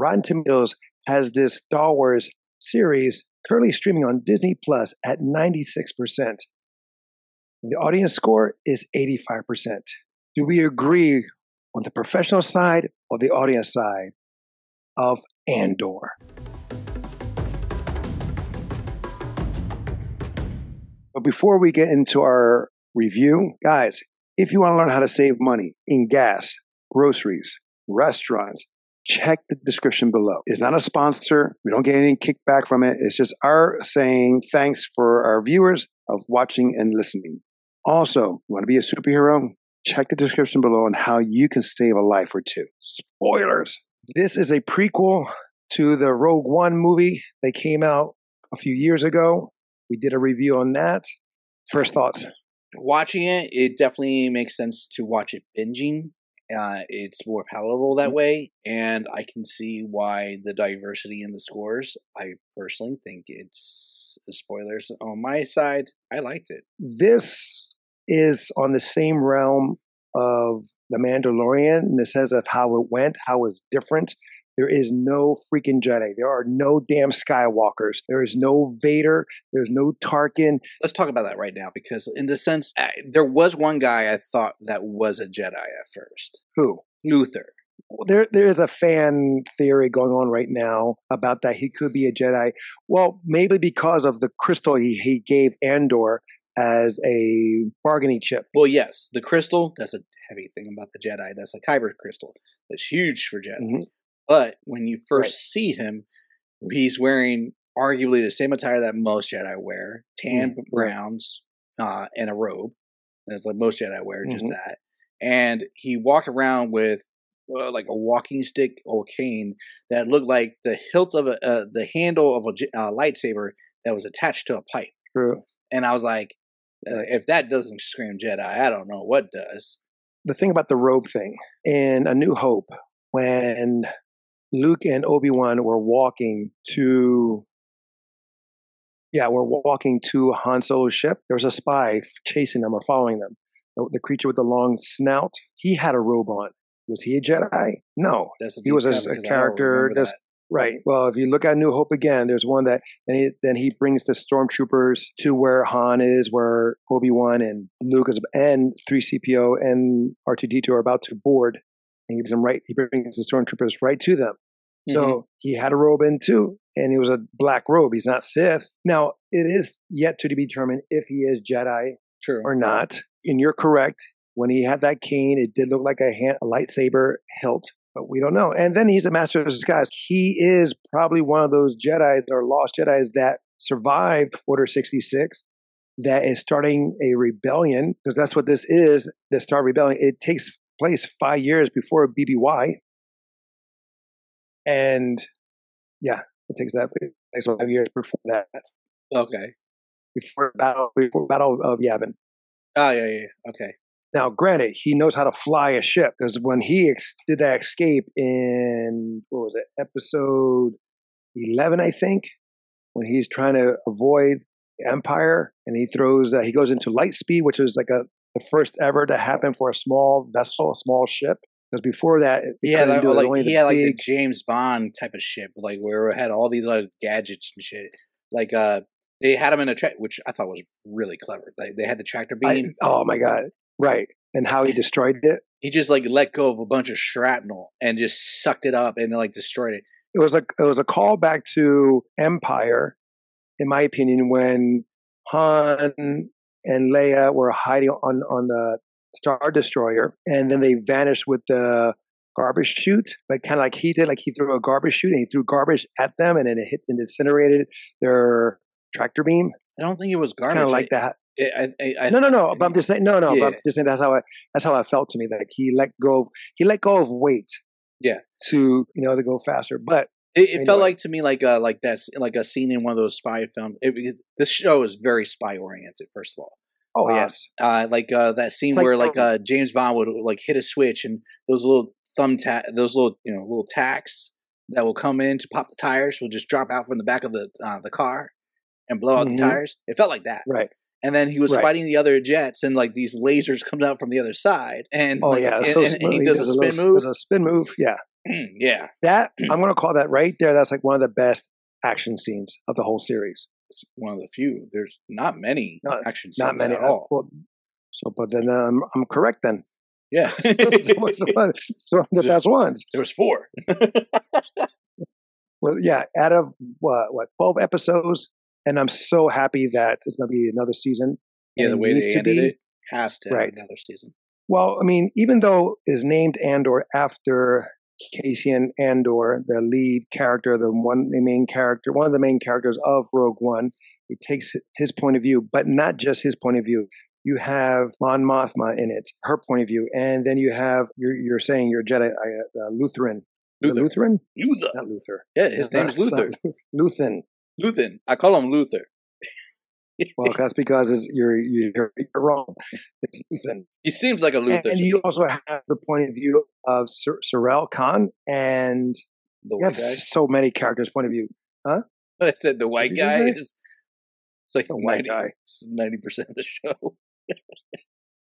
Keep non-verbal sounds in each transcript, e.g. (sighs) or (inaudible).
Rotten Tomatoes has this Star Wars series currently streaming on Disney Plus at 96%. The audience score is 85%. Do we agree on the professional side or the audience side of Andor? But before we get into our review, guys, if you want to learn how to save money in gas, groceries, restaurants, check the description below. It's not a sponsor. We don't get any kickback from it. It's just our saying thanks for our viewers of watching and listening. Also, want to be a superhero? Check the description below on how you can save a life or two. Spoilers. This is a prequel to the Rogue One movie. They came out a few years ago. We did a review on that. First thoughts. Watching it, it definitely makes sense to watch it binging. Uh, it's more palatable that way, and I can see why the diversity in the scores. I personally think it's spoilers on my side. I liked it. This is on the same realm of The Mandalorian in the sense of how it went, how it's different. There is no freaking Jedi. There are no damn Skywalkers. There is no Vader. There's no Tarkin. Let's talk about that right now because, in the sense, I, there was one guy I thought that was a Jedi at first. Who? Luther. There, there is a fan theory going on right now about that he could be a Jedi. Well, maybe because of the crystal he, he gave Andor as a bargaining chip. Well, yes, the crystal, that's a heavy thing about the Jedi. That's a kyber crystal. That's huge for Jedi. Mhm. But when you first Right. see him, he's wearing arguably the same attire that most Jedi wear tan Mm, right. browns uh, and a robe. That's like most Jedi wear, just Mhm. that. And he walked around with uh, like a walking stick or cane that looked like the hilt of a, uh, the handle of a uh, lightsaber that was attached to a pipe. True. And I was like, uh, if that doesn't scream Jedi, I don't know what does. the thing about the robe thing in A New Hope, when Luke and Obi Wan were walking to, yeah, we're walking to Han Solo's ship. There was a spy chasing them or following them. The, the creature with the long snout. He had a robe on. Was he a Jedi? No. That's a He was a- a because I don't character that's- that. Right. Well, if you look at New Hope again, there's one that then he then he brings the stormtroopers to where Han is, where Obi Wan and Luke is, and three CPO and R two D two are about to board. And he gives them right. He brings the stormtroopers right to them. So Mhm. he had a robe in too, and it was a black robe. He's not Sith. Now it is yet to be determined if he is Jedi True. or not. And you're correct. When he had that cane, it did look like a, hand, a lightsaber hilt, but we don't know. And then he's a master of disguise. He is probably one of those Jedi's or lost Jedi's that survived Order 66 that is starting a rebellion, because that's what this is, the Star Rebellion. It takes place five years before BBY. And yeah, it takes that it takes five years before that, Okay. before battle, before battle of Yavin. Oh yeah, yeah. yeah. Okay. Now, granted, he knows how to fly a ship because when he ex- did that escape in what was it, episode eleven, I think, when he's trying to avoid Empire and he throws, uh, he goes into light speed, which was like a the first ever to happen for a small vessel, a small ship. Because before that, had like, like only he the had like the big- James Bond type of ship, like where it had all these like gadgets and shit. Like uh, they had him in a track, which I thought was really clever. Like they had the tractor I- beam. oh my god, right? And how he destroyed it. he just like let go of a bunch of shrapnel and just sucked it up and like destroyed it. it was like it was a callback to Empire, in my opinion, when Han and Leia were hiding on on the Star Destroyer, and then they vanished with the garbage chute, like kind of like he did, like he threw a garbage chute and he threw garbage at them, and then it hit and incinerated their tractor beam. I don't think it was garbage. Kind of like that. I, I, I, No, no, no. But I'm just saying. No, no. Yeah. But I'm just saying that's how I that's how I felt to me. Like he let go of he let go of weight. Yeah. To you know to go faster, but It, it felt like to me like uh like that's like a scene in one of those spy films. It, it- this show is very spy oriented. First of all, oh Uh, yes, uh, like uh, that scene like, where like uh, James Bond would like hit a switch and those little thumb ta- those little you know little tacks that will come in to pop the tires will just drop out from the back of the uh, the car and blow out Mhm. the tires. It felt like that. right. And then he was Right. fighting the other jets and like these lasers come out from the other side and Oh like, yeah, and, so and- and he smooth. does a spin little- move. does a spin move. Yeah, (clears throat) yeah, That (clears throat) I'm going to call that right there. That's like one of the best action scenes of the whole series. it's one of the few. There's not many No, action Not many. at all. Well, so, but then um, I'm correct then. yeah, (laughs) so, the best ones. there was four. (laughs) Well, yeah, out of what, what, 12 episodes. And I'm so happy that it's going to be another season. yeah, the it way they to ended be- it has to Right. another season. Well, I mean, even though is named Andor after Cassian Andor, the lead character, the one the main character, one of the main characters of Rogue One, it takes his point of view, but not just his point of view. You have Mon Mothma in it, her point of view, and then you have you're, you're saying you're Jedi uh, Lutheran, Luther. Lutheran, Luther. not Luther. Yeah, his name's Luther. (laughs) Luthen. Luthen. I call him Luther. Well, that's because you're, you're you're wrong. He seems like a Luther. and you also have the point of view of Sir, Syril Karn and the you white have guy. so many characters' point of view. Huh? I said the white guy. It's just it's like The white guy. ninety percent of the show.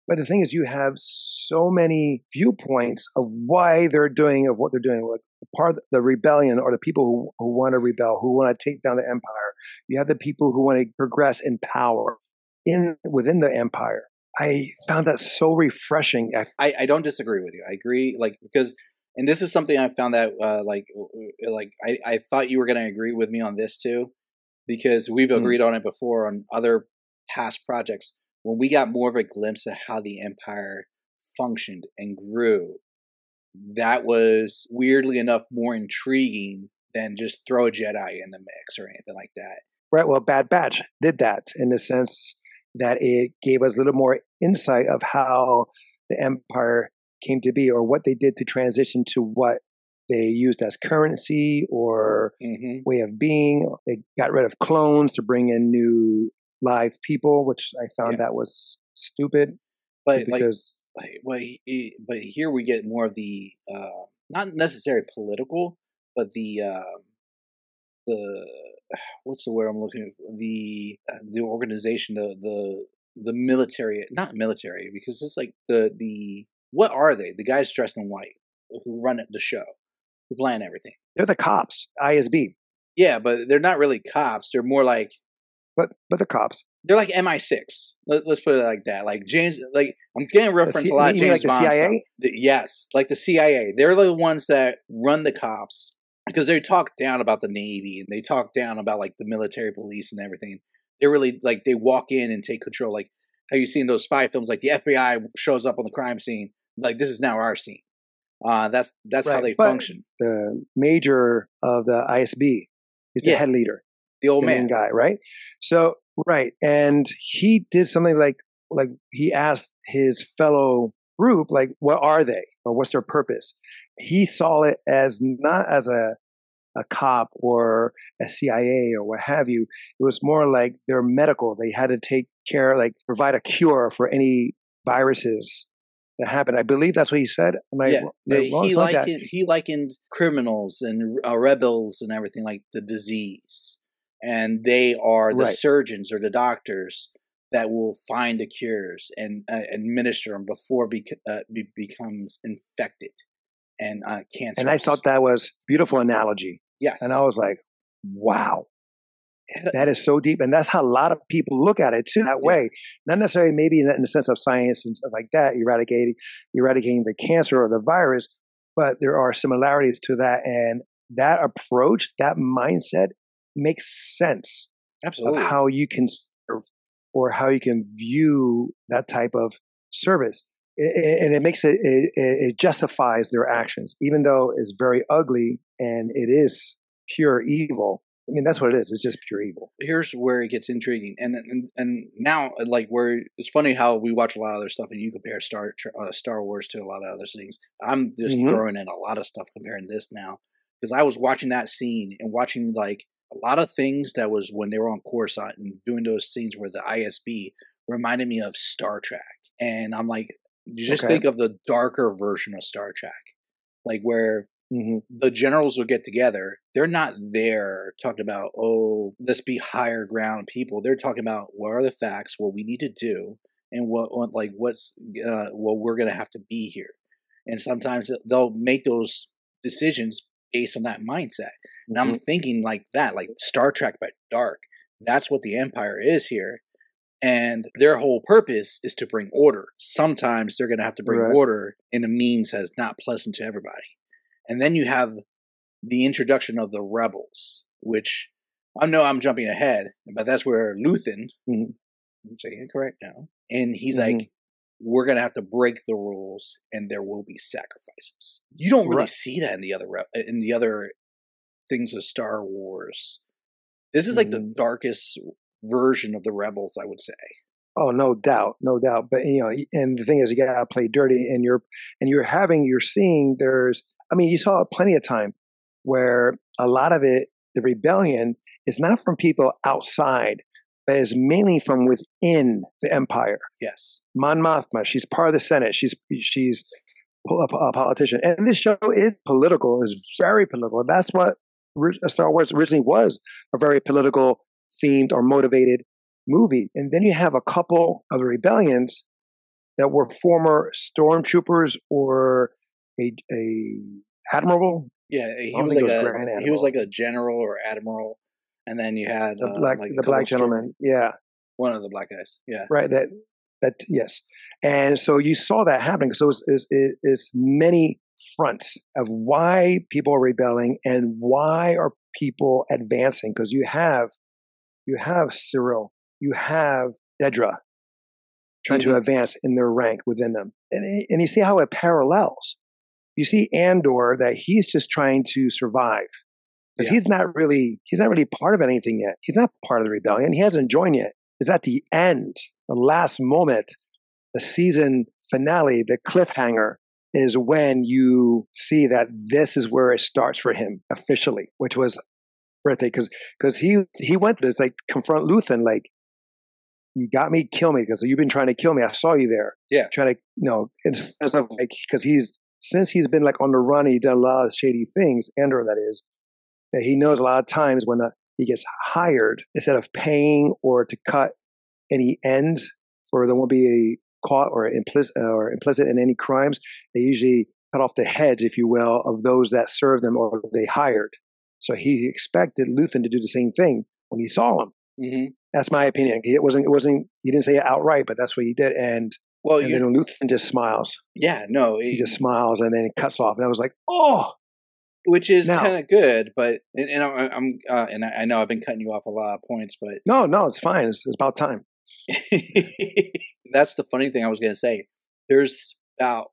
But the thing is, you have so many viewpoints of why they're doing of what they're doing. Like part of the rebellion or the people who, who want to rebel, who want to take down the empire. You have the people who want to progress in power in within the empire. I found that so refreshing. I, I, don't disagree with you. I agree, like because, and this is something I found that uh, like like I, I thought you were going to agree with me on this too, because we've Hmm. agreed on it before on other past projects when we got more of a glimpse of how the empire functioned and grew. That was weirdly enough more intriguing than just throw a Jedi in the mix or anything like that. Right. Well, Bad Batch did that in the sense that it gave us a little more insight of how the empire came to be or what they did to transition to what they used as currency or Mm-hmm. way of being. They got rid of clones to bring in new live people, which I found Yeah. that was stupid But because like, he- he- but here we get more of the uh, not necessarily political, but the uh, the (sighs) what's the word I'm looking for? The uh, the organization, the the the military, not military, because it's like the the what are they? The guys dressed in white who run the show, who plan everything. they're the cops, ISB, Yeah, but they're not really cops. They're more like but but the cops. They're like MI6. Let, let's put it like that. Like James, like I'm getting reference C- a lot of you mean James like the Bond CIA? stuff. The- yes, like the CIA. They're the ones that run the cops because they talk down about the Navy and they talk down about like the military police and everything. They're really like they walk in and take control. Like how you see in those spy films, like the FBI shows up on the crime scene. Like this is now our scene. Uh, that's that's how they but- function. The major of the ISB is the Yeah. head leader. The old the man. guy, right? So right, and he did something like like he asked his fellow group like, "What are they, or what's their purpose?" He saw it as not as a a cop or a CIA or what have you. It was more like they're medical. They had to take care, like provide a cure for any viruses that happen. I believe that's what he said. Am I yeah, he Something like that. likened he likened criminals and uh, rebels and everything like the disease, and they are the Right. surgeons or the doctors that will find the cures and uh, administer them before bec- uh, be- becomes infected and uh, cancer. And I thought that was beautiful analogy. yes, And I was like, wow. That is so deep. And that's how a lot of people look at it too, that Yeah. way. Not necessarily maybe in the, in the sense of science and stuff like that, eradicating, eradicating the cancer or the virus, but there are similarities to that. And that approach, that mindset makes sense absolutely. of how you can serve or how you can view that type of service. And it makes it, it, it justifies their actions, even though it's very ugly and it is pure evil. I mean, that's what it is. It's just pure evil. here's where it gets intriguing, and and and now like where it's funny how we watch a lot of other stuff, and you compare Star uh, Star Wars to a lot of other things. I'm just Mhm. throwing in a lot of stuff comparing this now because I was watching that scene and watching like a lot of things that was when they were on Coruscant and doing those scenes where the ISB reminded me of Star Trek, and I'm like, just Okay. think of the darker version of Star Trek, like where hmm the generals will get together. They're not there talking about, oh, let's be higher ground people. They're talking about what are the facts, what we need to do, and what, what like what's uh, what we're gonna have to be here. And sometimes they'll make those decisions based on that mindset. And I'm thinking like that, like Star Trek but dark. That's what the Empire is here. And their whole purpose is to bring order. Sometimes they're going to have to bring Right. order in a means that's not pleasant to everybody. And then you have the introduction of the rebels, which I know I'm jumping ahead, but that's where Luthen, Mhm. I'm saying it correct now, and he's Mhm. like, we're going to have to break the rules and there will be sacrifices. You don't really Right. see that in the other in the other things of Star Wars. This is like the Mhm. darkest version of the rebels, I would say. Oh, no doubt, no doubt. But you know, and the thing is, you gotta play dirty, and you're and you're having, you're seeing. There's, I mean, you saw plenty of time where a lot of it, the rebellion, is not from people outside, but is mainly from within the empire. Yes. Mon Mothma, she's part of the Senate. She's she's a, politician, and this show is political. is very political. That's what Star Wars originally was a very political themed or motivated movie. And then you have a couple of the rebellions that were former stormtroopers or a a admiral, Yeah, he was like was a he was like a general or admiral, and then you had the uh, black like the black gentleman. Yeah, one of the black guys. Yeah, right. That that yes, and so you saw that happening. So it's it's, it's many fronts of why people are rebelling and why are people advancing because you have you have Syril, you have Dedra trying to mm-hmm. advance in their rank within them, and and you see how it parallels. You see Andor that he's just trying to survive because Yeah. he's not really he's not really part of anything yet. He's not part of the rebellion. He hasn't joined yet. It's at the end, the last moment, the season finale, the cliffhanger is when you see that this is where it starts for him officially, which was birthday because because he he went to this like confront Luthen like you got me, kill me because you've been trying to kill me. I saw you there. Yeah. trying to you know instead of like because he's since he's been like on the run, he's done a lot of shady things. Andor, that is, that he knows a lot of times when uh he gets hired, instead of paying or to cut any ends for there won't be a caught or implicit or implicit in any crimes, they usually cut off the heads, if you will, of those that served them or they hired. So he expected Luthen to do the same thing when he saw him. hmm That's my opinion. It wasn't. It wasn't. He didn't say it outright, but that's what he did. And, Well, and you, then Luthen just smiles. yeah, no, He just smiles, and then it cuts off. And I was like, oh, which is kind of good, but and, and I- I'm uh, and I I know I've been cutting you off a lot of points, but no, no, it's fine. It's, it's about time. (laughs) that's the funny thing I was going to say. There's about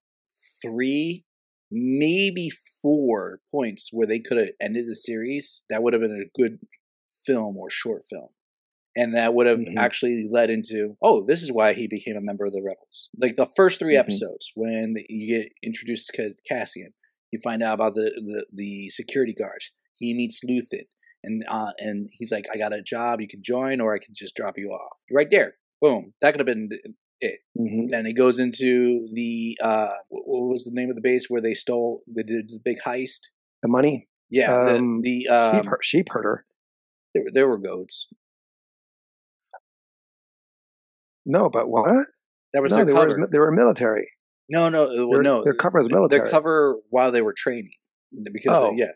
three, maybe four points where they could have ended the series. That would have been a good film or short film. And that would have Mhm. actually led into, oh, this is why he became a member of the Rebels. Like the first 3 Mhm. episodes, when you get introduced to Cassian, you find out about the, the, the security guards. He meets Luthen, and uh, and he's like, I got a job, you can join, or I can just drop you off. Right there. Boom. That could have been hmm then it goes into the uh what was the name of the base where they stole they did the big heist The money, yeah Um, the, the sheep, um her- sheep herder. there, were- there were goats No, but what? that was No, their they cover were they were military. no no well, Their, no their cover is military. their cover while they were training because uh, Oh. yeah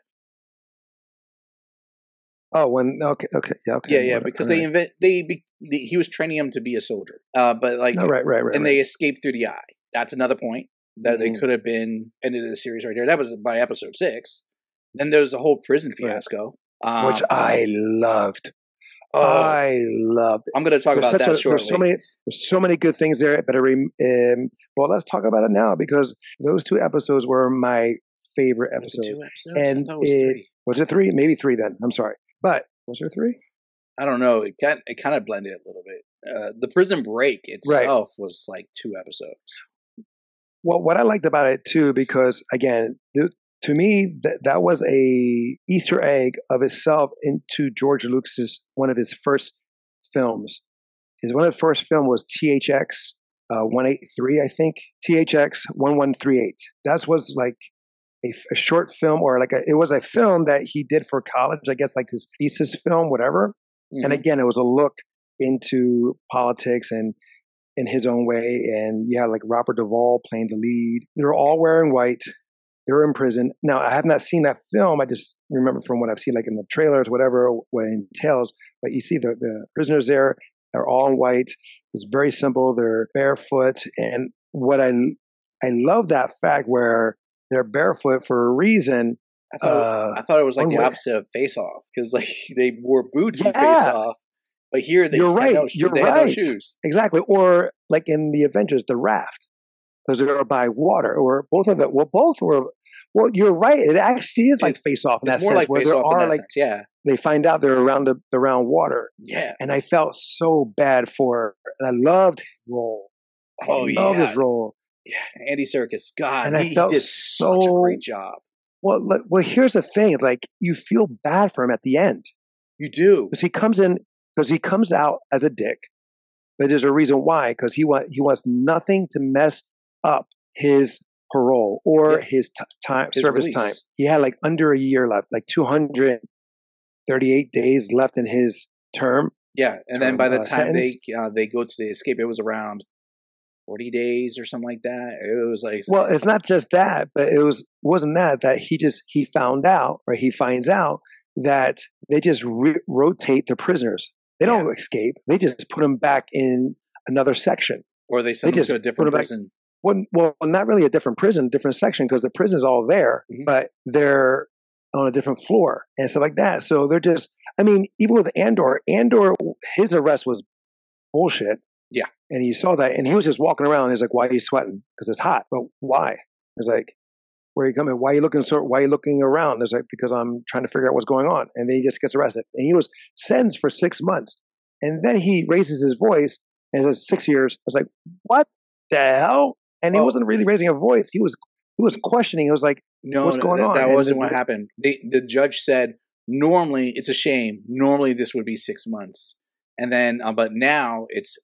Oh, when okay, okay, yeah, okay, yeah yeah whatever, because they right. invent they, be, the, he was training him to be a soldier uh but like No, right, right, right. and right. they escaped through the eye that's another point that they Mhm. could have been ended the series right there that was by episode six then there's the whole prison Right. fiasco um, which I loved. oh, I loved. It. I'm going to talk There's about that a- shortly. There's so many, there's so many good things there. But I rem- um, well, let's talk about it now because those two episodes were my favorite Was it episodes. two episodes? And I thought it was it- three. Was it three? Maybe three then. I'm sorry, but was there three? I don't know. It kind it kind of blended a little bit. Uh, the Prison Break itself was like two episodes. Well, what I liked about it too, because again, th- to me, that that was a Easter egg of itself into George Lucas's one of his first films. His one of the first film was THX uh, one eight three, I think. THX one one three eight. That was like a, a short film, or like a, it was a film that he did for college, I guess, like his thesis film, whatever. And Mhm. again, it was a look into politics and in his own way. And you had like Robert Duvall playing the lead. They were all wearing white. They're in prison. Now, I have not seen that film. I just remember from what I've seen, like in the trailers, whatever, what it entails. But you see the, the prisoners there, they're all in white. It's very simple. They're barefoot. And what I, I love that fact where they're barefoot for a reason. I thought, Uh, I thought it was like the way- opposite of Face Off because like (laughs) they wore boots in Yeah. Face Off, but here they You're no, right. sh- You're they had no right. shoes. Exactly. Or like in the Avengers, the raft, because they're by water, or both of them. Well, both were. Well, you're right. It actually is like face off in that sense, like where Face there are that like sense. Yeah, they find out they're around the around water, yeah. and I felt so bad for, her. and I loved role. Oh yeah. I yeah, his role. Andy Serkis. God, And he, he did such a great job. Well, well, here's the thing: like you feel bad for him at the end You do. because he comes in because he comes out as a dick, but there's a reason why because he want he wants nothing to mess up his parole or Yeah. his t- time His service release. time. He had like under a year left, like 238 days left in his term. Yeah, and then by the uh, time sentence. they uh, they go to the escape, it was around forty days or something like that. It was like Well, it's not just that, but it was wasn't that that he just he found out or he finds out that they just re- rotate the prisoners. They don't escape. They just put them back in another section. or they sent they him to a different back- prison. Well, well, not really a different prison, different section because the prison's all there, Mhm. but they're on a different floor and stuff like that. So they're just. I mean, even with Andor, Andor, his arrest was bullshit. And he saw that, and he was just walking around. He's like, "Why are you sweating? Because it's hot." But why? It's like, "Where are you coming? Why are you looking so? Why are you looking around?" It's like, "Because I'm trying to figure out what's going on." And then he just gets arrested, and he was sentenced for six months. And then he raises his voice and says, six years." I was like, "What the hell?" And he Oh. wasn't really raising a voice. He was he was questioning. He was like, No, What's no, going that, on? that And wasn't what happened. They, the judge said normally it's a shame. Normally this would be six months, and then uh, but now it's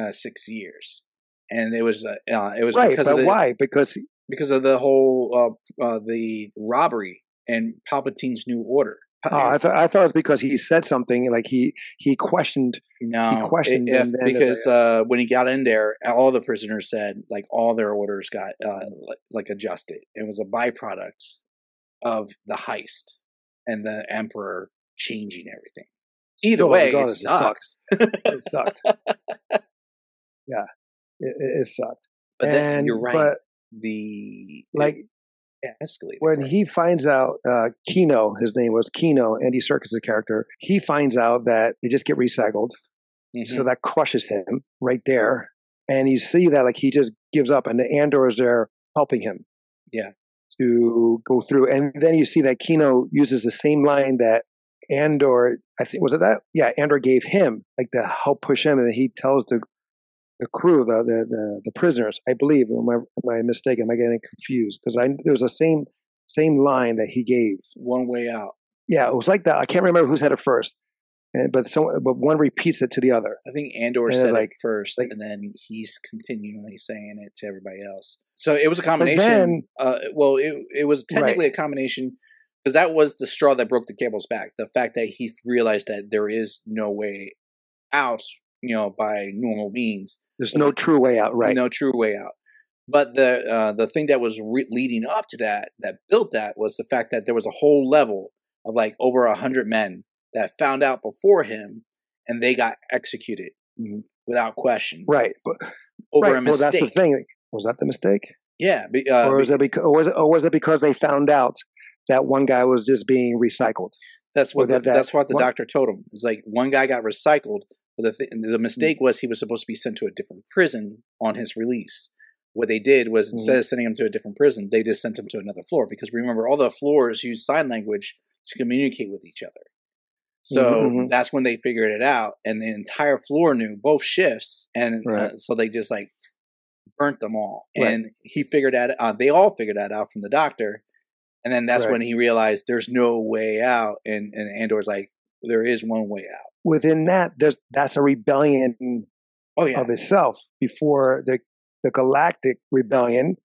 uh, six years. And it was uh, uh, it was "Right, because but of the, why? Because because of the whole uh, uh, the robbery and Palpatine's new order. oh, I thought I thought it was because he said something like he he questioned. No, questioned if- and then it's because uh, when he got in there, all the prisoners said like all their orders got uh, like, like adjusted. It was a byproduct of the heist and the emperor changing everything. Either way, it it sucks. It sucked. (laughs) yeah, it, it, sucked. but then you're right. But the like escalated when from- he finds out, uh, Kino, his name was Kino, Andy Serkis' character. He finds out that they just get recycled, Mhm. so that crushes him right there. And you see that like he just gives up, and the Andor is there helping him. Yeah. To go through, and then you see that Kino uses the same line that Andor, I think was it that? Yeah, Andor gave him like to help push him, and he tells the the crew, the the the, the prisoners, I believe. Am I, am I mistaken? Am I getting confused? Because I there was the same same line that he gave. one way out. Yeah, it was like that. I can't remember who said it first, and, but some but one repeats it to the other. I think Andor And said like- it first, like- and then he's continually saying it to everybody else. So it was a then- combination. uh, well, it it was technically a combination because that was the straw that broke the camel's back. The fact that he realized that there is no way out, you know, by normal means, There's no true way out, right? no true way out. But the uh, the thing that was re- leading up to that, that built that, was the fact that there was a whole level of like over a hundred men that found out before him, and they got executed Mhm. without question Right. But, over right. a mistake. Well, that's the thing. Was that the mistake, Yeah, be- uh, or was be- it because, or was it, or was it because they found out that one guy was just being recycled? that's what the, that- that- that's what the what- doctor told him. It's like one guy got recycled, but the th- the mistake Mm. was he was supposed to be sent to a different prison on his release. What they did was Mm. instead of sending him to a different prison, they just sent him to another floor because remember all the floors use sign language to communicate with each other. So Mhm, mhm. that's when they figured it out, and the entire floor knew both shifts, and Right. uh, so they just like burnt them all. Right. And he figured that uh, they all figured that out from the doctor, and then that's Right. when he realized there's no way out, and and Andor's like, there is one way out. Within that, there's that's a rebellion Oh yeah, of itself before the the galactic rebellion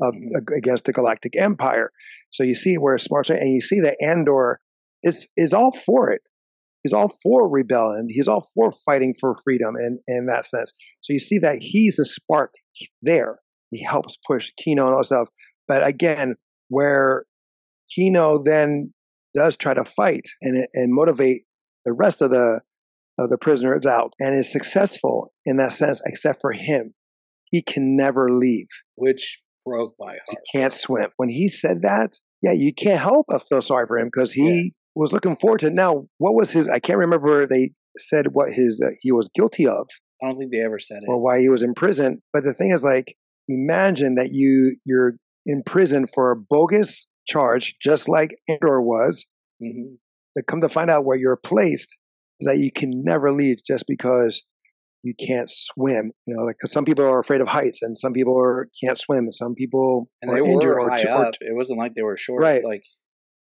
of Mhm. against the galactic empire. So you see where Smart and you see that Andor is is all for it. He's all for rebellion. He's all for fighting for freedom in, in that sense. So you see that he's the spark there. He helps push Kino and all stuff. But again, where Kino then does try to fight and and motivate the rest of the of the prisoners out and is successful in that sense, except for him. He can never leave. Which broke my He can't swim. When he said that, yeah, you can't help but feel sorry for him because he was looking forward to it. Now, what was his? I can't remember. They said what his uh, he was guilty of I don't think they ever said it. or why he was in prison. But the thing is, like, imagine that you you're in prison for a bogus charge, just like Andor was. hmm That come to find out where you're placed is that you can never leave just because you can't swim. You know, like 'cause some people are afraid of heights, and some people are, can't swim, and some people And they were or, high or up. It wasn't like they were short. Right. Like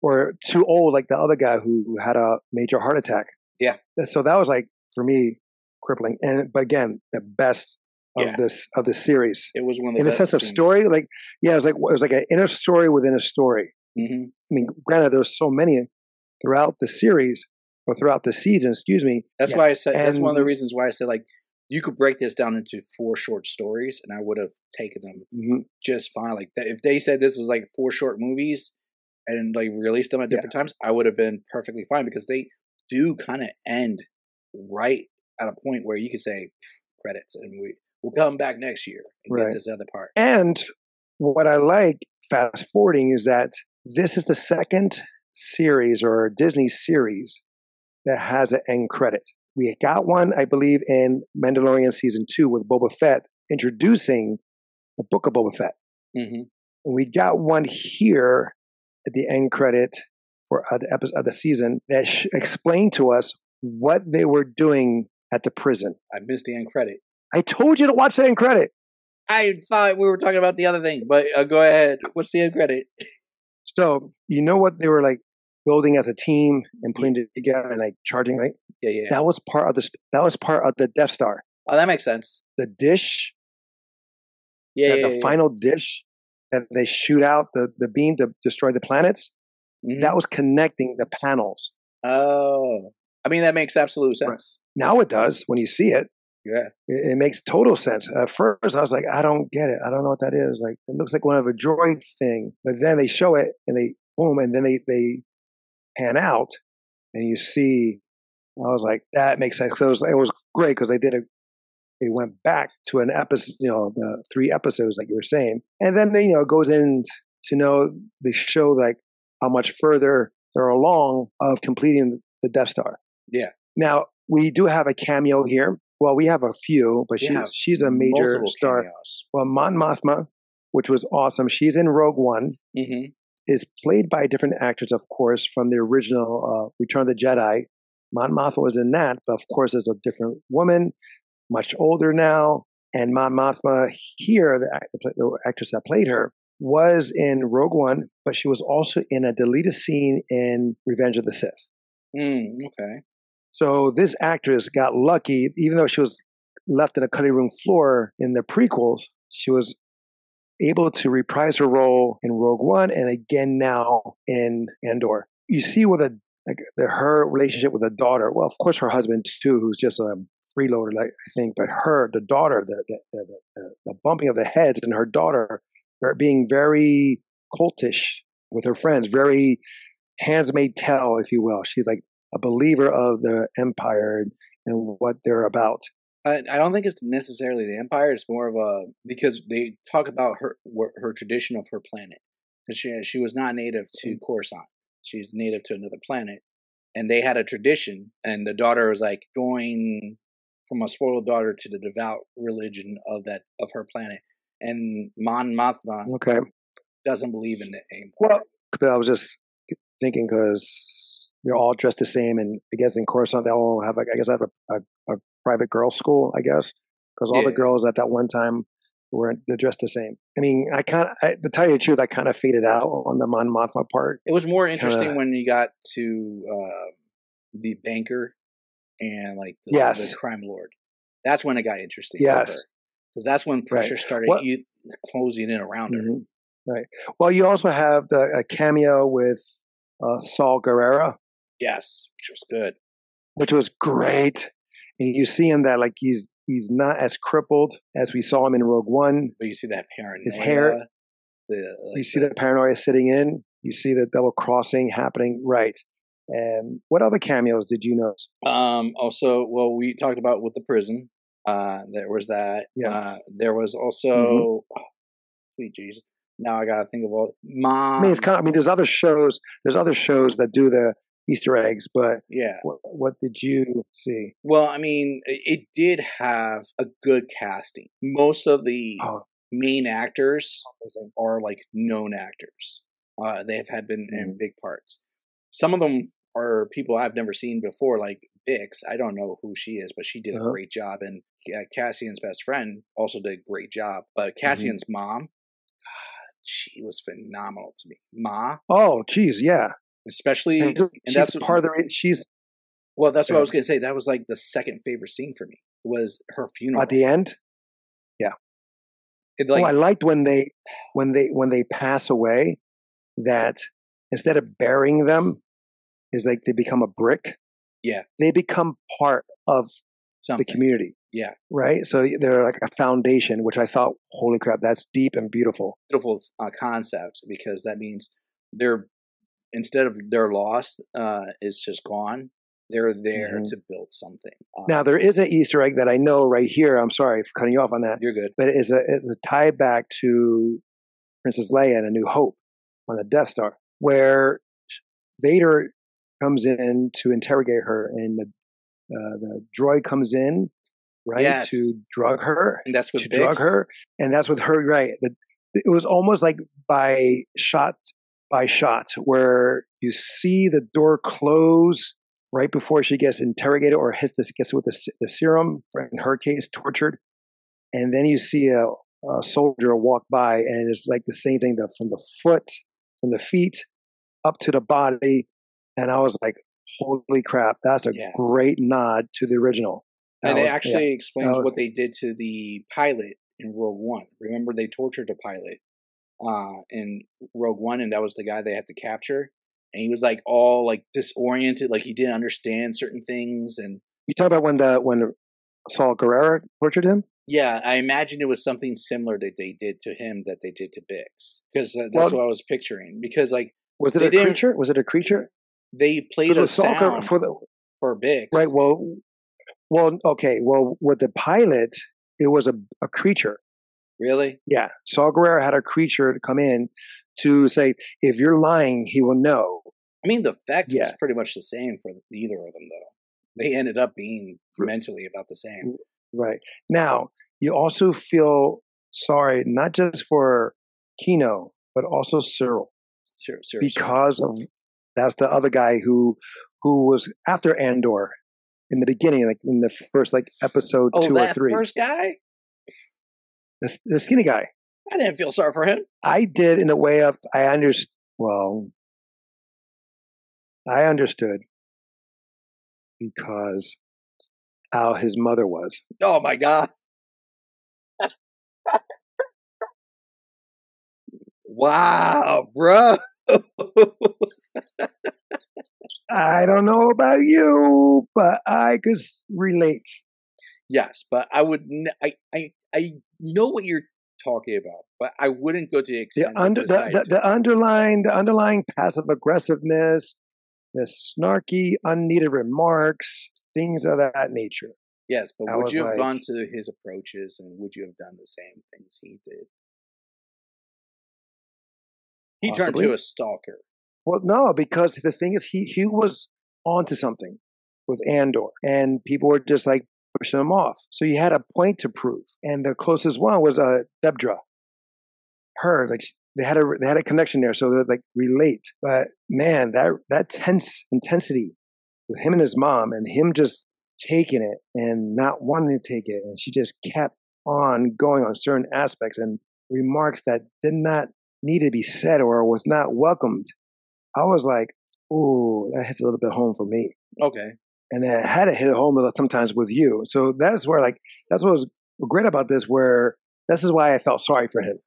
or too old, like the other guy who had a major heart attack. Yeah. So that was like for me crippling. And but again, the best of Yeah. this of the series it was one of the in a sense of scenes. story. Like yeah, it was like it was like an inner story within a story. Mhm. I mean, granted, there's so many throughout the series or throughout the season. Excuse me. That's Yeah. why I said that's one of the reasons why I said like you could break this down into four short stories, and I would have taken them Mhm. just fine. Like that, if they said this was like four short movies and like released them at Yeah. different times, I would have been perfectly fine because they do kind of end right at a point where you could say credits, and we we'll come back next year and Right. get this other part. And what I like fast forwarding is that this is the second series or Disney series that has an end credit. We got one, I believe, in Mandalorian season two with Boba Fett introducing the book of Boba Fett. hmm And we got one here at the end credit for uh, the episode of the season that sh- explained to us what they were doing at the prison. I missed the end credit. I told you to watch the end credit. I thought we were talking about the other thing, but uh, go ahead. What's the end credit? (laughs) So you know what they were like building as a team and putting it together and like charging, right? Yeah, yeah. That was part of the that was part of the Death Star. Oh, that makes sense. The dish, Yeah, yeah, the yeah. final dish that they shoot out the, the beam to destroy the planets, Mhm. that was connecting the panels. Oh, I mean that makes absolute Right. sense. Now it does when you see it. Yeah. It, it makes total sense. At first, I was like, I don't get it. I don't know what that is. Like, it looks like one of a droid thing. But then they show it and they boom, and then they they pan out, and you see. I was like, that makes sense. So it was, it was great because they did a. They went back to an episode, you know, the three episodes like you were saying, and then you know it goes in to know they show like how much further they're along of completing the Death Star. Yeah. Now we do have a cameo here. Well, we have a few, but she's she's a major star. cameos. Well, Mon Mothma, which was awesome. She's in Rogue One. hmm Is played by different actors, of course, from the original uh, Return of the Jedi. Mon Mothma was in that, but of course, there's a different woman, much older now. And Mon Mothma here, the, the actress that played her, was in Rogue One, but she was also in a deleted scene in Revenge of the Sith. Mm, okay. So this actress got lucky, even though she was left in a cutting room floor in the prequels, she was able to reprise her role in Rogue One and again now in Andor. You see with a like the, her relationship with the daughter. Well, of course, her husband too, who's just a freeloader, like I think, but her, the daughter, the the, the, the, the bumping of the heads, and her daughter being very cultish with her friends, very Handmaid's Tale, if you will. She's like a believer of the empire and what they're about. I, I don't think it's necessarily the empire. It's more of a because they talk about her her tradition of her planet. She she was not native to mm. Coruscant. She's native to another planet, and they had a tradition. And the daughter was like going from a spoiled daughter to the devout religion of that of her planet. And Mon Mothma Okay. doesn't believe in the empire. Well, I was just thinking because they're all dressed the same, and I guess in Coruscant they all have, like, I guess, I have a, a, a private girls' school. I guess because all the girls at that one time were they're dressed the same. I mean, I kind of, to tell you the truth, I kind of faded out on the Mon Mothma part. It was more interesting Kinda- when you got to uh, the banker and like the, Yes. the crime lord. That's when it got interesting. Yes. because that's when pressure started Well- e- closing in around her. Mhm. Right. Well, you also have the a cameo with uh, Saw Gerrera. Yes, which was good. which was great. And you see him that like he's he's not as crippled as we saw him in Rogue One. But you see that paranoia. His hair- The like you see the paranoia sitting in. You see the double crossing happening. Right. And what other cameos did you notice? Um. Also, well, we talked about with the prison. Uh, there was that. Yeah. Uh, there was also. Mhm. oh, sweet Jesus! Now I gotta think of all. Mom. I mean, it's kind of, I mean, there's other shows. There's other shows that do the Easter eggs, but yeah. what, what did you see? Well, I mean, it did have a good casting. Most of the Oh, main actors are like known actors. Uh, they have had been in Mhm. big parts. Some of them are people I've never seen before, like Bix. I don't know who she is, but she did a Uh-huh. great job. And uh, Cassian's best friend also did a great job. But Cassian's mom, she was phenomenal to me. Ma, Oh, geez, yeah. Especially, And and, that's what- part of the. re- She's well, that's what I was gonna say. That was like the second favorite scene for me. Was her funeral. at the end. It, like, oh, I liked when they when they when they pass away. That instead of burying them, is like they become a brick. Yeah. they become part of something. the community. Yeah. right. So they're like a foundation, which I thought, holy crap, that's deep and beautiful. beautiful uh, concept because that means they're instead of they're lost uh is just gone they're there Mhm. to build something uh, Now there is an Easter egg that I know right here. I'm sorry for cutting you off on that, you're good but it is a, it's a tie back to Princess Leia and A New Hope on the Death Star, where Vader comes in to interrogate her, and the uh, the droid comes in, right, Yes. to drug her, and that's with to Bix. drug her, and that's with her, right? The, it was almost like by shot by shot, where you see the door close right before she gets interrogated or hits this gets with the, the serum, in her case, tortured, and then you see a, a soldier walk by, and it's like the same thing the, from the foot, from the feet up to the body, and I was like, "Holy crap, that's a Yeah. great nod to the original." That and it was- yeah. actually explains was- what they did to the pilot in Rogue One remember they tortured a pilot uh in rogue one and that was the guy they had to capture and he was like all like disoriented like he didn't understand certain things and You talk about when the when Saw Gerrera tortured him. yeah i imagine it was something similar that they did to him that they did to bix because uh, that's Well- what i was picturing because like Was it a creature? Was it a creature? they played a Saul for the for Bix. right. Well, well, okay. Well, with the pilot, it was a, a creature. Really? Yeah, Saw Gerrera had a creature to come in to say, if you're lying, he will know. I mean, the effect was pretty much the same for either of them, though. They ended up being mentally about the same. Right now, you also feel sorry not just for Kino, but also Syril because of that's the other guy who who was after Andor in the beginning, like in the first like episode oh, two or three. first guy? The, the skinny guy. I didn't feel sorry for him. I did in a way of I understood. Well, I understood because how his mother was. Oh my god. wow, bro. I don't know about you, but I could relate. yes, but I would. N- I I I know what you're talking about, but I wouldn't go to the The, extent. under, that the, the, the underlying the underlying passive aggressiveness, the snarky, unneeded remarks, things of that nature. yes, but I would you have like- gone to his approaches, and would you have done the same things he did? He turned to a stalker. Well, no, because the thing is, he he was onto something with Andor, and people were just like pushing them off. So you had a point to prove, and the closest one was uh, Dedra. Her, like they had a they had a connection there, so they're like relate. But man, that that tense intensity with him and his mom, and him just taking it and not wanting to take it, and she just kept on going on certain aspects and remarks that did not need to be said or was not welcomed. I was like, "Ooh, that hits a little bit home for me." Okay. And I had to hit it home with, sometimes with you. So that's where like that's what was great about this. Where this is why I felt sorry for him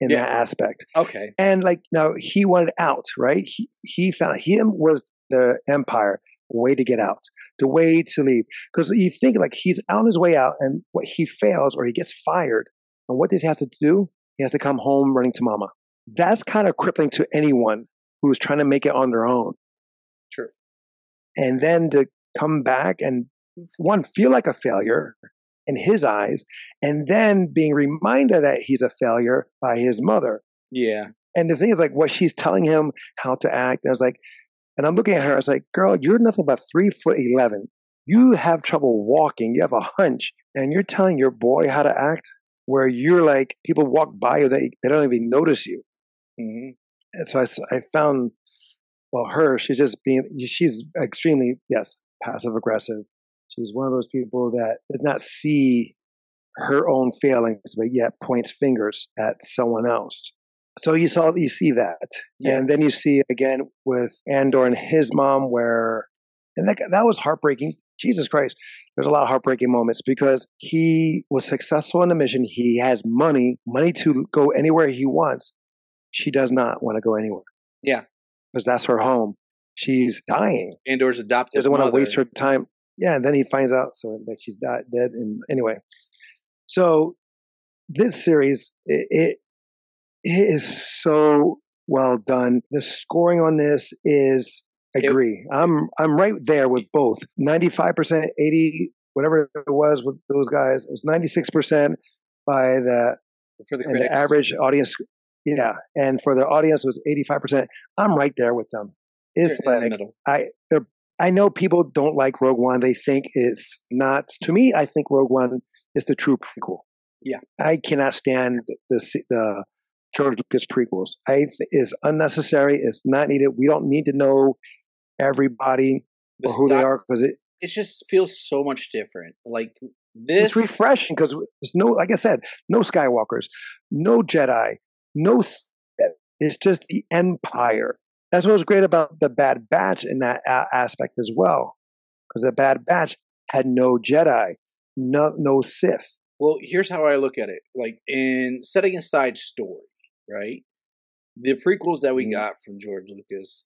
in Yeah. that aspect. Okay. And like now he wanted out, right? He he found him was the empire way to get out, the way to leave. Because you think like he's on his way out, and what he fails or he gets fired, and what does he have to do? He has to come home running to mama. that's kind of crippling to anyone who's trying to make it on their own. True. And then to come back and one feel like a failure in his eyes, and then being reminded that he's a failure by his mother. Yeah. And the thing is, like, what she's telling him how to act, I was like, and I'm looking at her, I was like, girl, you're nothing but three foot 11. You have trouble walking, you have a hunch, and you're telling your boy how to act where you're like, people walk by you, they, they don't even notice you. hmm And so I, I found, well, her, she's just being, she's extremely, yes, passive aggressive. She's one of those people that does not see her own failings, but yet points fingers at someone else. So you saw, you see that, Yeah. and then you see again with Andor and his mom, where, and that that was heartbreaking. Jesus Christ, there's a lot of heartbreaking moments because he was successful in the mission. He has money, money to go anywhere he wants. She does not want to go anywhere. Yeah. because that's her home. She's dying Andor's adopted. doesn't want to waste her time. Yeah, and then he finds out so that she's died, dead. And anyway, so this series it, it, it is so well done. The scoring on this is It- agree. I'm I'm right there with both. Ninety five percent, eighty whatever it was with those guys. It was ninety six percent by the for the and the average audience. Yeah, and for the audience it was eighty five percent. I'm right there with them. It's You're the like middle. I they're, I know people don't like Rogue One. They think it's not. To me, I think Rogue One is the true prequel. Yeah. I cannot stand the the, the George Lucas prequels. I is unnecessary. It's not needed. We don't need to know everybody The or who they are because it, It just feels so much different. Like this. it's refreshing. Because there's no, like I said, no Skywalkers, no Jedi, no. It's just the Empire. That's what was great about the Bad Batch in that a- aspect as well, because the Bad Batch had no Jedi, no no Sith. Well, here's how I look at it. Like in setting aside story, right? The prequels that we Mhm. got from George Lucas,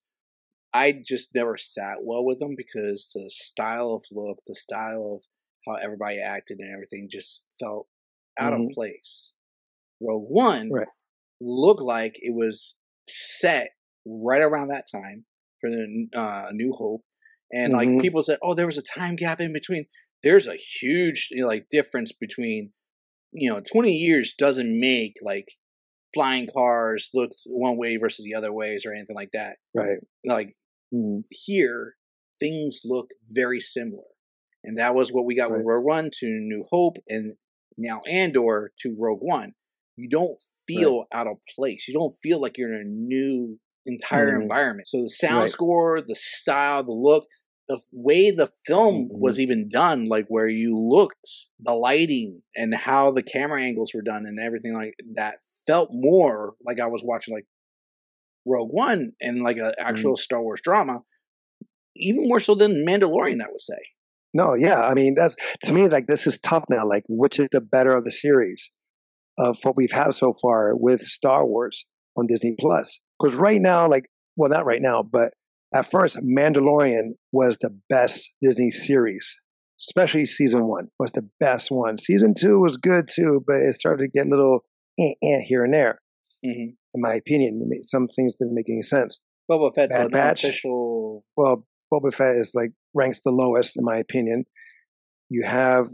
I just never sat well with them because the style of look, the style of how everybody acted and everything just felt out of Mhm. place. Rogue One Right. looked like it was set right around that time for the uh, New Hope, and like Mhm. people said, "Oh, there was a time gap in between." There's a huge you know, like difference between you know 20 years doesn't make like flying cars look one way versus the other ways or anything like that. Right. Like Mm. here, things look very similar. And that was what we got with Rogue One to New Hope and now Andor to Rogue One. You don't feel out of place. You don't feel like you're in a new entire Mhm. environment. So the sound Right. score, the style, the look, the way the film Mhm. was even done, like where you looked, the lighting and how the camera angles were done and everything like that felt more like I was watching like Rogue One and like an actual Star Wars drama, even more so than Mandalorian, I would say. No, yeah. I mean, that's to me like this is tough now. Like, which is the better of the series of what we've had so far with Star Wars on Disney Plus? Because right now, like, well, not right now, but at first, Mandalorian was the best Disney series, especially season one was the best one. Season two was good too, but it started to get a little eh, eh, here and there. Mm-hmm. In my opinion, some things didn't make any sense. Boba Fett's Bad an Batch. official. well, Boba Fett is like ranks the lowest in my opinion. You have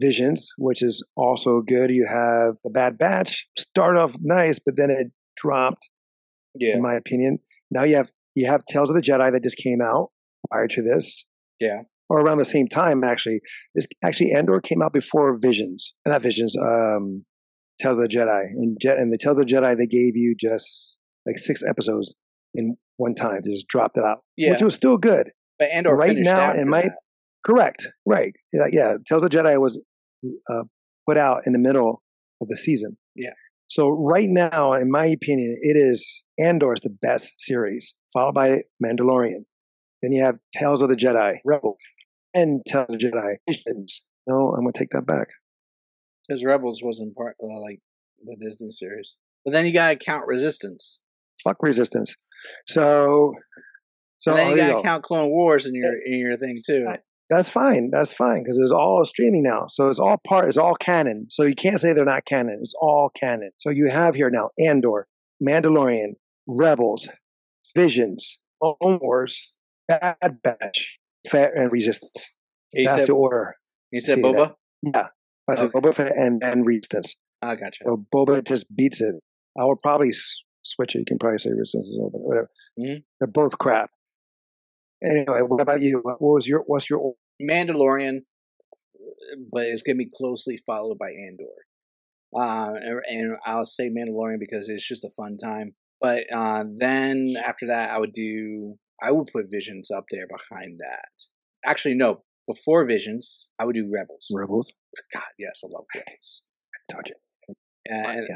Visions, which is also good. You have the Bad Batch, start off nice, but then it dropped, Yeah, in my opinion. Now you have you have Tales of the Jedi that just came out prior to this, yeah, or around the same time actually. This actually Andor came out before Visions, not Visions. Um, Tales of the Jedi, and Je- and the Tales of the Jedi they gave you just like six episodes in one time. They just dropped it out, yeah. which was still good. but Andor right now, my that. Correct. Right. Yeah. yeah. Tales of the Jedi was uh, put out in the middle of the season. Yeah. So right now, in my opinion, it is Andor is the best series, followed by Mandalorian. Then you have Tales of the Jedi, Rebel, and Tales of the Jedi. No, I'm gonna take that back. because Rebels wasn't part uh, like the Disney series. But then you gotta count Resistance. Fuck Resistance. So, so and then you gotta go. count Clone Wars in your in your thing too. That's fine. That's fine because it's all streaming now. So it's all part. It's all canon. So you can't say they're not canon. It's all canon. So you have here now Andor, Mandalorian, Rebels, Visions, Clone Wars, Bad Batch, and Resistance. You That's said, the order. you said Boba? Yeah. I said Okay. Boba Fett and then Resistance. I gotcha. So Boba just beats it. I will probably switch it. You can probably say Resistance is over, whatever. Mhm. They're both crap. Anyway, what about you? What was your what's your order? Mandalorian, but it's going to be closely followed by Andor. Uh, and I'll say Mandalorian because it's just a fun time. But uh, then after that, I would do, I would put Visions up there behind that. Actually, no, before Visions, I would do Rebels. Rebels? God, yes, I love Rebels. Told you. And,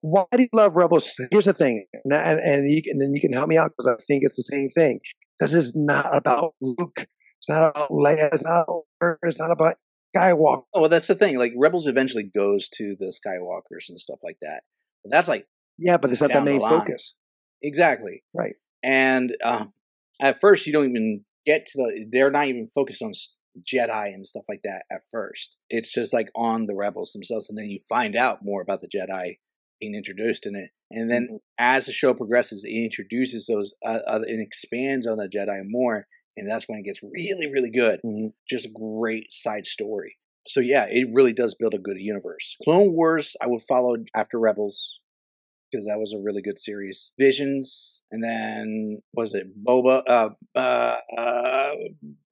Why do you love Rebels? Here's the thing, and and, you can and then you can help me out because I think it's the same thing. This is not about Luke. It's not about Leia. It's not about her. It's not about Skywalker. oh, well, that's the thing. Like, Rebels eventually goes to the Skywalkers and stuff like that. But that's like, Yeah, but it's not the main focus. exactly. Right. And um, at first, you don't even get to the. They're not even focused on Jedi and stuff like that at first. It's just like on the rebels themselves, and then you find out more about the Jedi being introduced in it. And then Mhm. as the show progresses, it introduces those, uh, other, it expands on the Jedi more, and that's when it gets really, really good. Mhm. Just a great side story. So yeah, it really does build a good universe. Clone Wars, I would follow after Rebels because that was a really good series. Visions, and then was it Boba? Uh, uh, uh,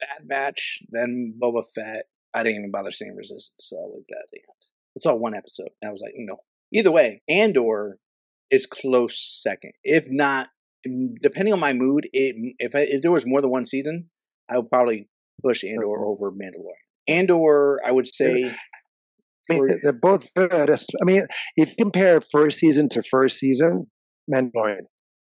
Bad Batch, then Boba Fett. I didn't even bother seeing Resistance, so I looked at the end. It's all one episode. And I was like, no. Either way, Andor is close second, if not. Depending on my mood, it, if I, if there was more than one season, I would probably push Andor over Mandalorian. Andor, I would say, I mean, they're both good. I mean, if you compare first season to first season, Mandalorian.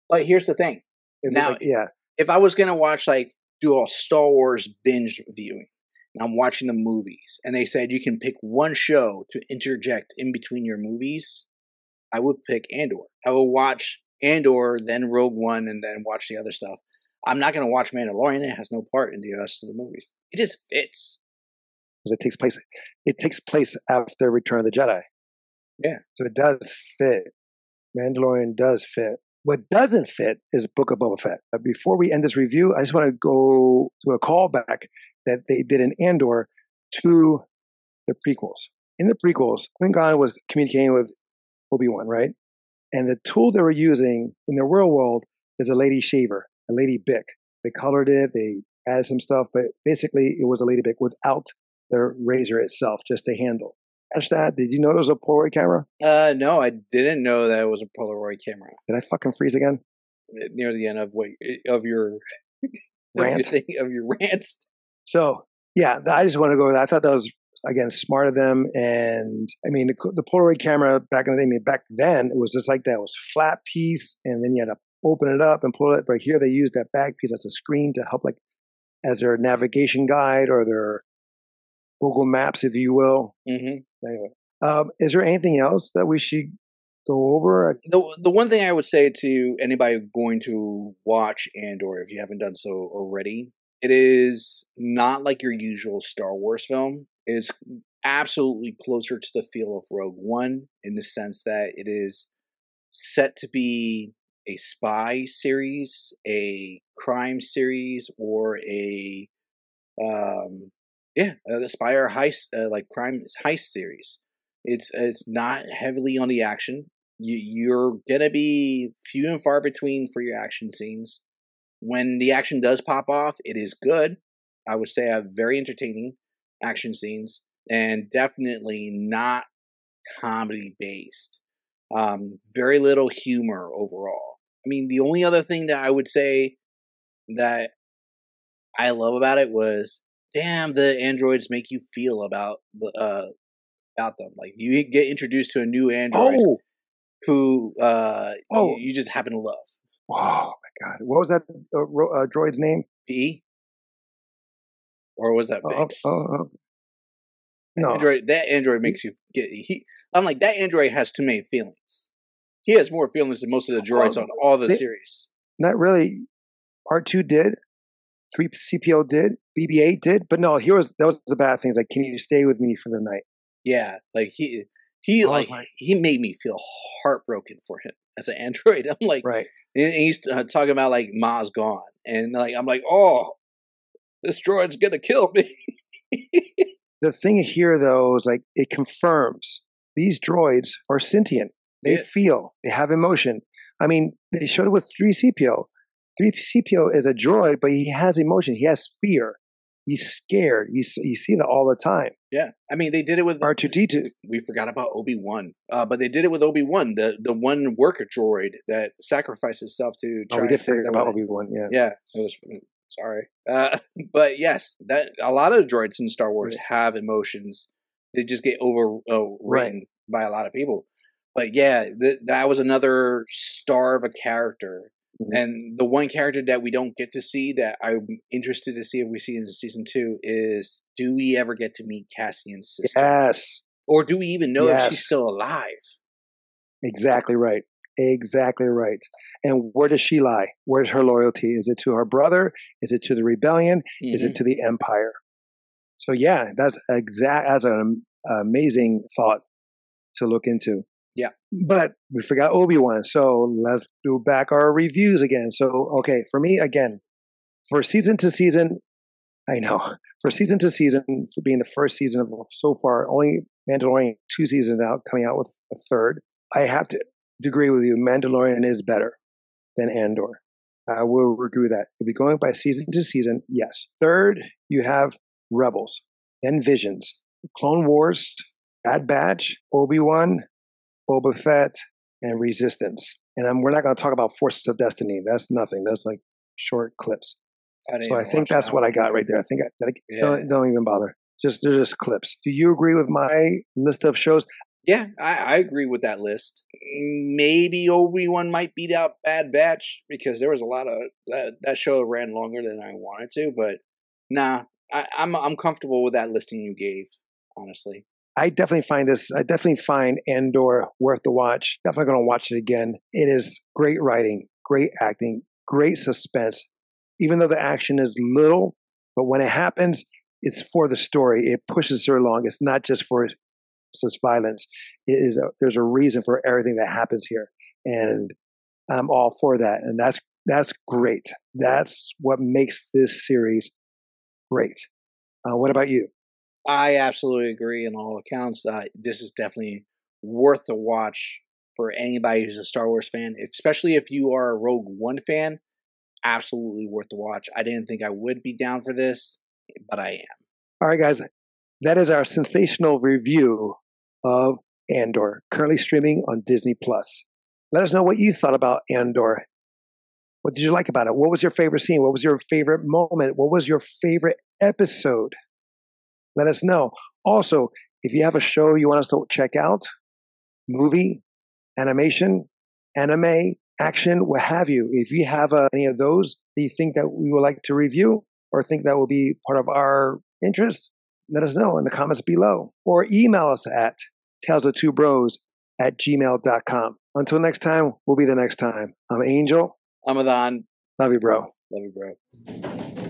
but here's the thing: It'd Now- like, yeah, if I was gonna watch like do a Star Wars binge viewing, and I'm watching the movies, and they said you can pick one show to interject in between your movies, I would pick Andor. I will watch Andor, then Rogue One, and then watch the other stuff. I'm not gonna watch Mandalorian; it has no part in the rest of the movies. It just fits. Because it takes place. It takes place after Return of the Jedi. Yeah. so it does fit. Mandalorian does fit. What doesn't fit is Book of Boba Fett. But before we end this review, I just want to go to a callback that they did in Andor to the prequels. In the prequels, Qui-Gon was communicating with Obi Wan, right? And the tool they were using in the real world is a lady shaver, a lady bic. They colored it, they added some stuff, but basically it was a lady bic without the razor itself, just the handle. Catch that? Did you know it was a Polaroid camera? Uh, no, I didn't know that it was a Polaroid camera Did I fucking freeze again? near the end of what of your (laughs) of your Rant. thing of your rants. So yeah, I just want to go with that. I thought that was again smart of them. And I mean, the, the Polaroid camera back in the day, I mean, back then it was just like that. It was flat piece, and then you had to open it up and pull it. But here they use that back piece as a screen to help, like, as their navigation guide or their Google Maps, if you will. hmm Anyway, um, is there anything else that we should go over? the the one thing I would say to anybody going to watch Andor if you haven't done so already, it is not like your usual Star Wars film. It's absolutely closer to the feel of Rogue One in the sense that it is set to be a spy series, a crime series, or a um yeah, a spy heist uh, like crime heist series. It's it's not heavily on the action you, you're gonna be few and far between for your action scenes. When the action does pop off, it is good. I would say I have very entertaining action scenes and definitely not comedy based. Um, very little humor overall. I mean, the only other thing that I would say that I love about it was, damn, the androids make you feel about the uh about them. Like you get introduced to a new android Oh, who uh Oh. you, you just happen to love. oh my God! What was that uh, ro- uh, droid's name? B or was that Oh, Bix? oh. No, Android that android makes you get he I'm like that android has too many feelings. He has more feelings than most of the droids on all the they- series. not really. R two did, three CPO did, BB eight did, but no. he was that was the bad things. Like, can you stay with me for the night? Yeah, like he He was like, like- he made me feel heartbroken for him as an android. (laughs) I'm like, Right. and he's uh, talking about like Ma's gone, and like I'm like, oh, this droid's gonna kill me. (laughs) The thing here, though, is like it confirms these droids are sentient. They Yeah. feel, they have emotion. I mean, they showed it with 3CPO. 3CPO is a droid, but he has emotion. He has fear. He's scared. You, you see that all the time. yeah, I mean they did it with R2D2. we forgot about Obi Wan, uh, but they did it with Obi Wan, the the one worker droid that sacrificed itself to Oh, try we to did forget the about. Obi Wan. Yeah. Yeah, it was. Sorry, uh, (laughs) but yes, that a lot of droids in Star Wars Right. have emotions. They just get overwritten uh, Right. by a lot of people. But yeah, th- that was another star of a character. And the one character that we don't get to see that I'm interested to see if we see in season two is: Do we ever get to meet Cassian's sister, Yes. or do we even know if she's still alive? Exactly right. Exactly right. And where does she lie? Where's her loyalty? Is it to her brother? Is it to the rebellion? Is Mhm. it to the empire? So yeah, that's exact. That's an amazing thought to look into. Yeah. But we forgot Obi Wan, so let's do back our reviews again. So okay, for me again, for season to season, I know (laughs) for season to season, for being the first season of so far, only Mandalorian two seasons out, coming out with a third. I have to agree with you. Mandalorian is better than Andor. I will agree with that. If you're going by season to season, yes. Third, you have Rebels, then Visions, Clone Wars, Bad Batch, Obi Wan, Boba Fett, and Resistance. And I'm, we're not going to talk about Forces of Destiny. That's nothing. That's like short clips. didn't So I think that's that what. I got right there. I think I, I- Yeah. don't, don't even bother. Just they're just clips. Do you agree with my list of shows? Yeah, I, I agree with that list. Maybe Obi Wan might beat out Bad Batch because there was a lot of that. That show ran longer than I wanted to, but nah, I, I'm I'm comfortable with that listing you gave. Honestly, I definitely find this. I definitely find Andor worth the watch. Definitely going to watch it again. It is great writing, great acting, great suspense. Even though the action is little, but when it happens, it's for the story. It pushes her along. It's not just for such violence. It is. A, there's a reason for everything that happens here, and I'm all for that. And that's that's great. That's what makes this series great. Uh, what about you? I absolutely agree in all accounts. Uh, this is definitely worth the watch for anybody who's a Star Wars fan, especially if you are a Rogue One fan. Absolutely worth the watch. I didn't think I would be down for this, but I am. All right, guys, that is our sensational review of Andor, currently streaming on Disney Plus. Let us know what you thought about Andor. What did you like about it? What was your favorite scene? What was your favorite moment? What was your favorite episode? Let us know. Also, if you have a show you want us to check out, movie, animation, anime, action, what have you, if you have uh, any of those that you think that we would like to review or think that will be part of our interest, let us know in the comments below or email us at tales of two bros at gmail.com. Until next time, we'll be the next time. I'm Angel. I'm Adon. Love you, bro. Love you, bro.